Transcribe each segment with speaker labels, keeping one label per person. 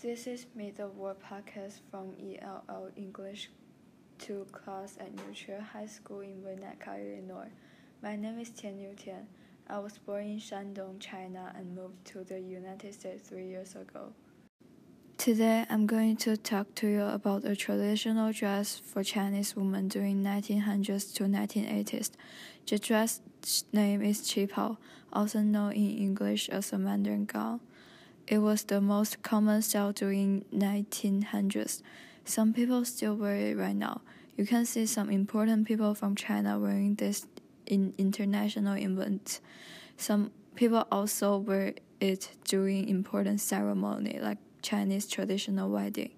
Speaker 1: This is Meet the World podcast from ELL English 2 class at New High School in Winnetka, Illinois. My name is Tian Yu Tian. I was born in Shandong, China and moved to the United States three years ago. Today I'm going to talk to you about a traditional dress for Chinese women during 1900s to 1980s. The dress name is qipao, also known in English as a Mandarin gown. It was the most common style during 1900s. Some people still wear it right now. You can see some important people from China wearing this in international events. Some people also wear it during important ceremony like Chinese traditional wedding.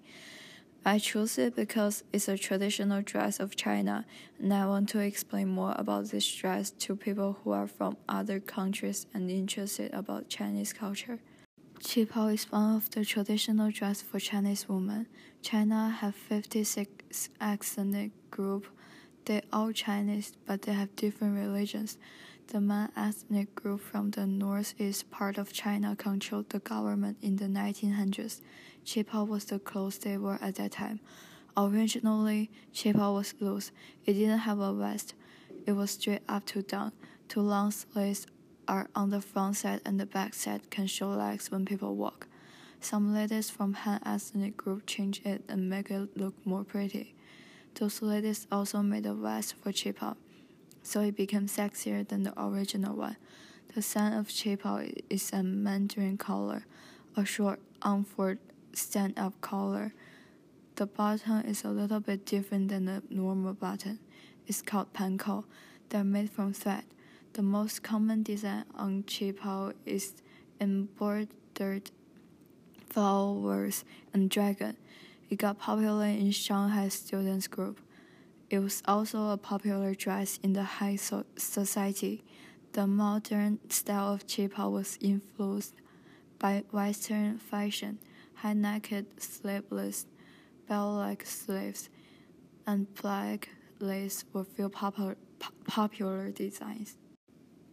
Speaker 1: I chose it because it's a traditional dress of China, and I want to explain more about this dress to people who are from other countries and interested about Chinese culture. Qipao is one of the traditional dress for Chinese women. China have 56 ethnic group. They all Chinese, but they have different religions. The Man ethnic group from the northeast part of China controlled the government in the 1900s. Qipao was the clothes they wore at that time. Originally, qipao was loose. It didn't have a vest. It was straight up to down. Two long sleeves are on the front side and the back side can show legs when people walk. Some ladies from Han ethnic group change it and make it look more pretty. Those ladies also made a vest for qipao, so it became sexier than the original one. The sign of qipao is a mandarin collar, a short on-fold stand-up collar. The button is a little bit different than the normal button. It's called pankou. They're made from thread. The most common design on qipao is embroidered flowers and dragon. It got popular in Shanghai students group. It was also a popular dress in the high so society. The modern style of qipao was influenced by Western fashion. High-necked sleeveless, bell-like sleeves, and black lace were few popular, popular designs.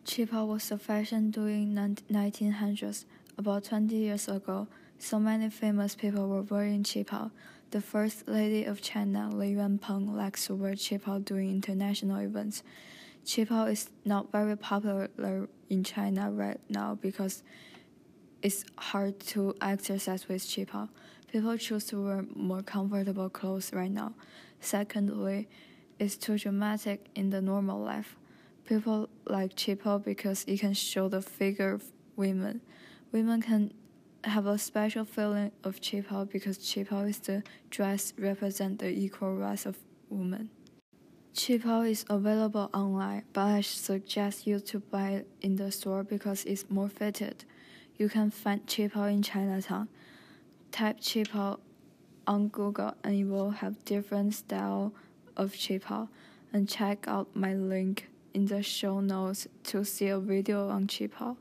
Speaker 1: Qipao was a fashion during 1900s. About 20 years ago, so many famous people were wearing qipao. The First Lady of China, Li Yunpeng, likes to wear qipao during international events. Qipao is not very popular in China right now because it's hard to exercise with qipao. People choose to wear more comfortable clothes right now. Secondly, it's too dramatic in the normal life. People like qipao because it can show the figure of women. Women can have a special feeling of qipao because qipao is the dress represent the equal rights of women. Qipao is available online, but I suggest you to buy it in the store because it's more fitted. You can find qipao in Chinatown. Type qipao on Google and you will have different style of qipao. And check out my link in the show notes to see a video on qipao.